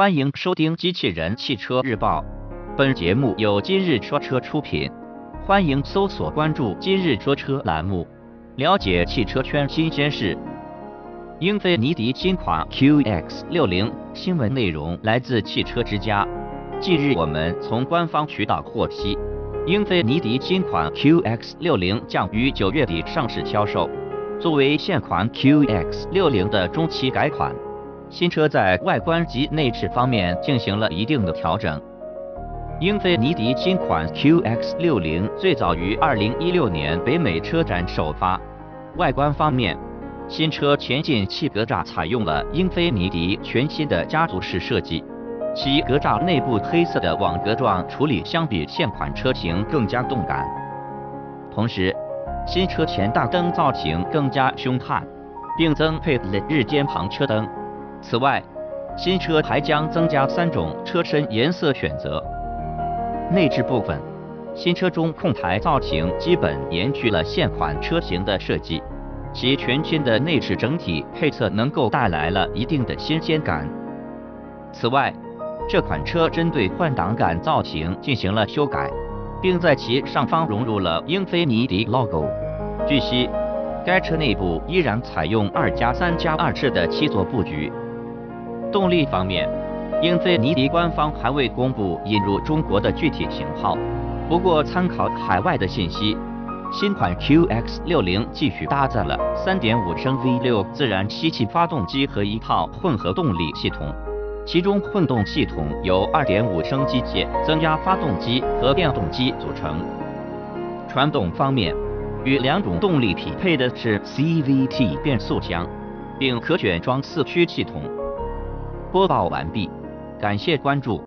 欢迎收听《机器人汽车日报》，本节目由今日说车出品。欢迎搜索关注“今日说车”栏目，了解汽车圈新鲜事。英菲尼迪新款 QX60 新闻内容来自汽车之家。近日，我们从官方渠道获悉，英菲尼迪新款 QX60 将于九月底上市销售。作为现款 QX60 的中期改款。新车在外观及内饰方面进行了一定的调整。英菲尼迪新款 QX60 最早于2016年北美车展首发。外观方面，新车前进气格栅采用了英菲尼迪全新的家族式设计，其格栅内部黑色的网格状处理相比现款车型更加动感。同时，新车前大灯造型更加凶悍，并增配了日间行车灯。此外，新车还将增加三种车身颜色选择。内置部分，新车中控台造型基本延续了现款车型的设计，其全新的内饰整体配色能够带来了一定的新鲜感。此外，这款车针对换挡杆造型进行了修改，并在其上方融入了英菲尼迪 logo。据悉，该车内部依然采用二加三加二式的七座布局。动力方面，英菲尼迪官方还未公布引入中国的具体型号。不过，参考海外的信息，新款 QX60 继续搭载了3.5升 V6 自然吸气发动机和一套混合动力系统，其中混动系统由2.5升机械增压发动机和电动机组成。传动方面，与两种动力匹配的是 CVT 变速箱，并可选装四驱系统。播报完毕，感谢关注。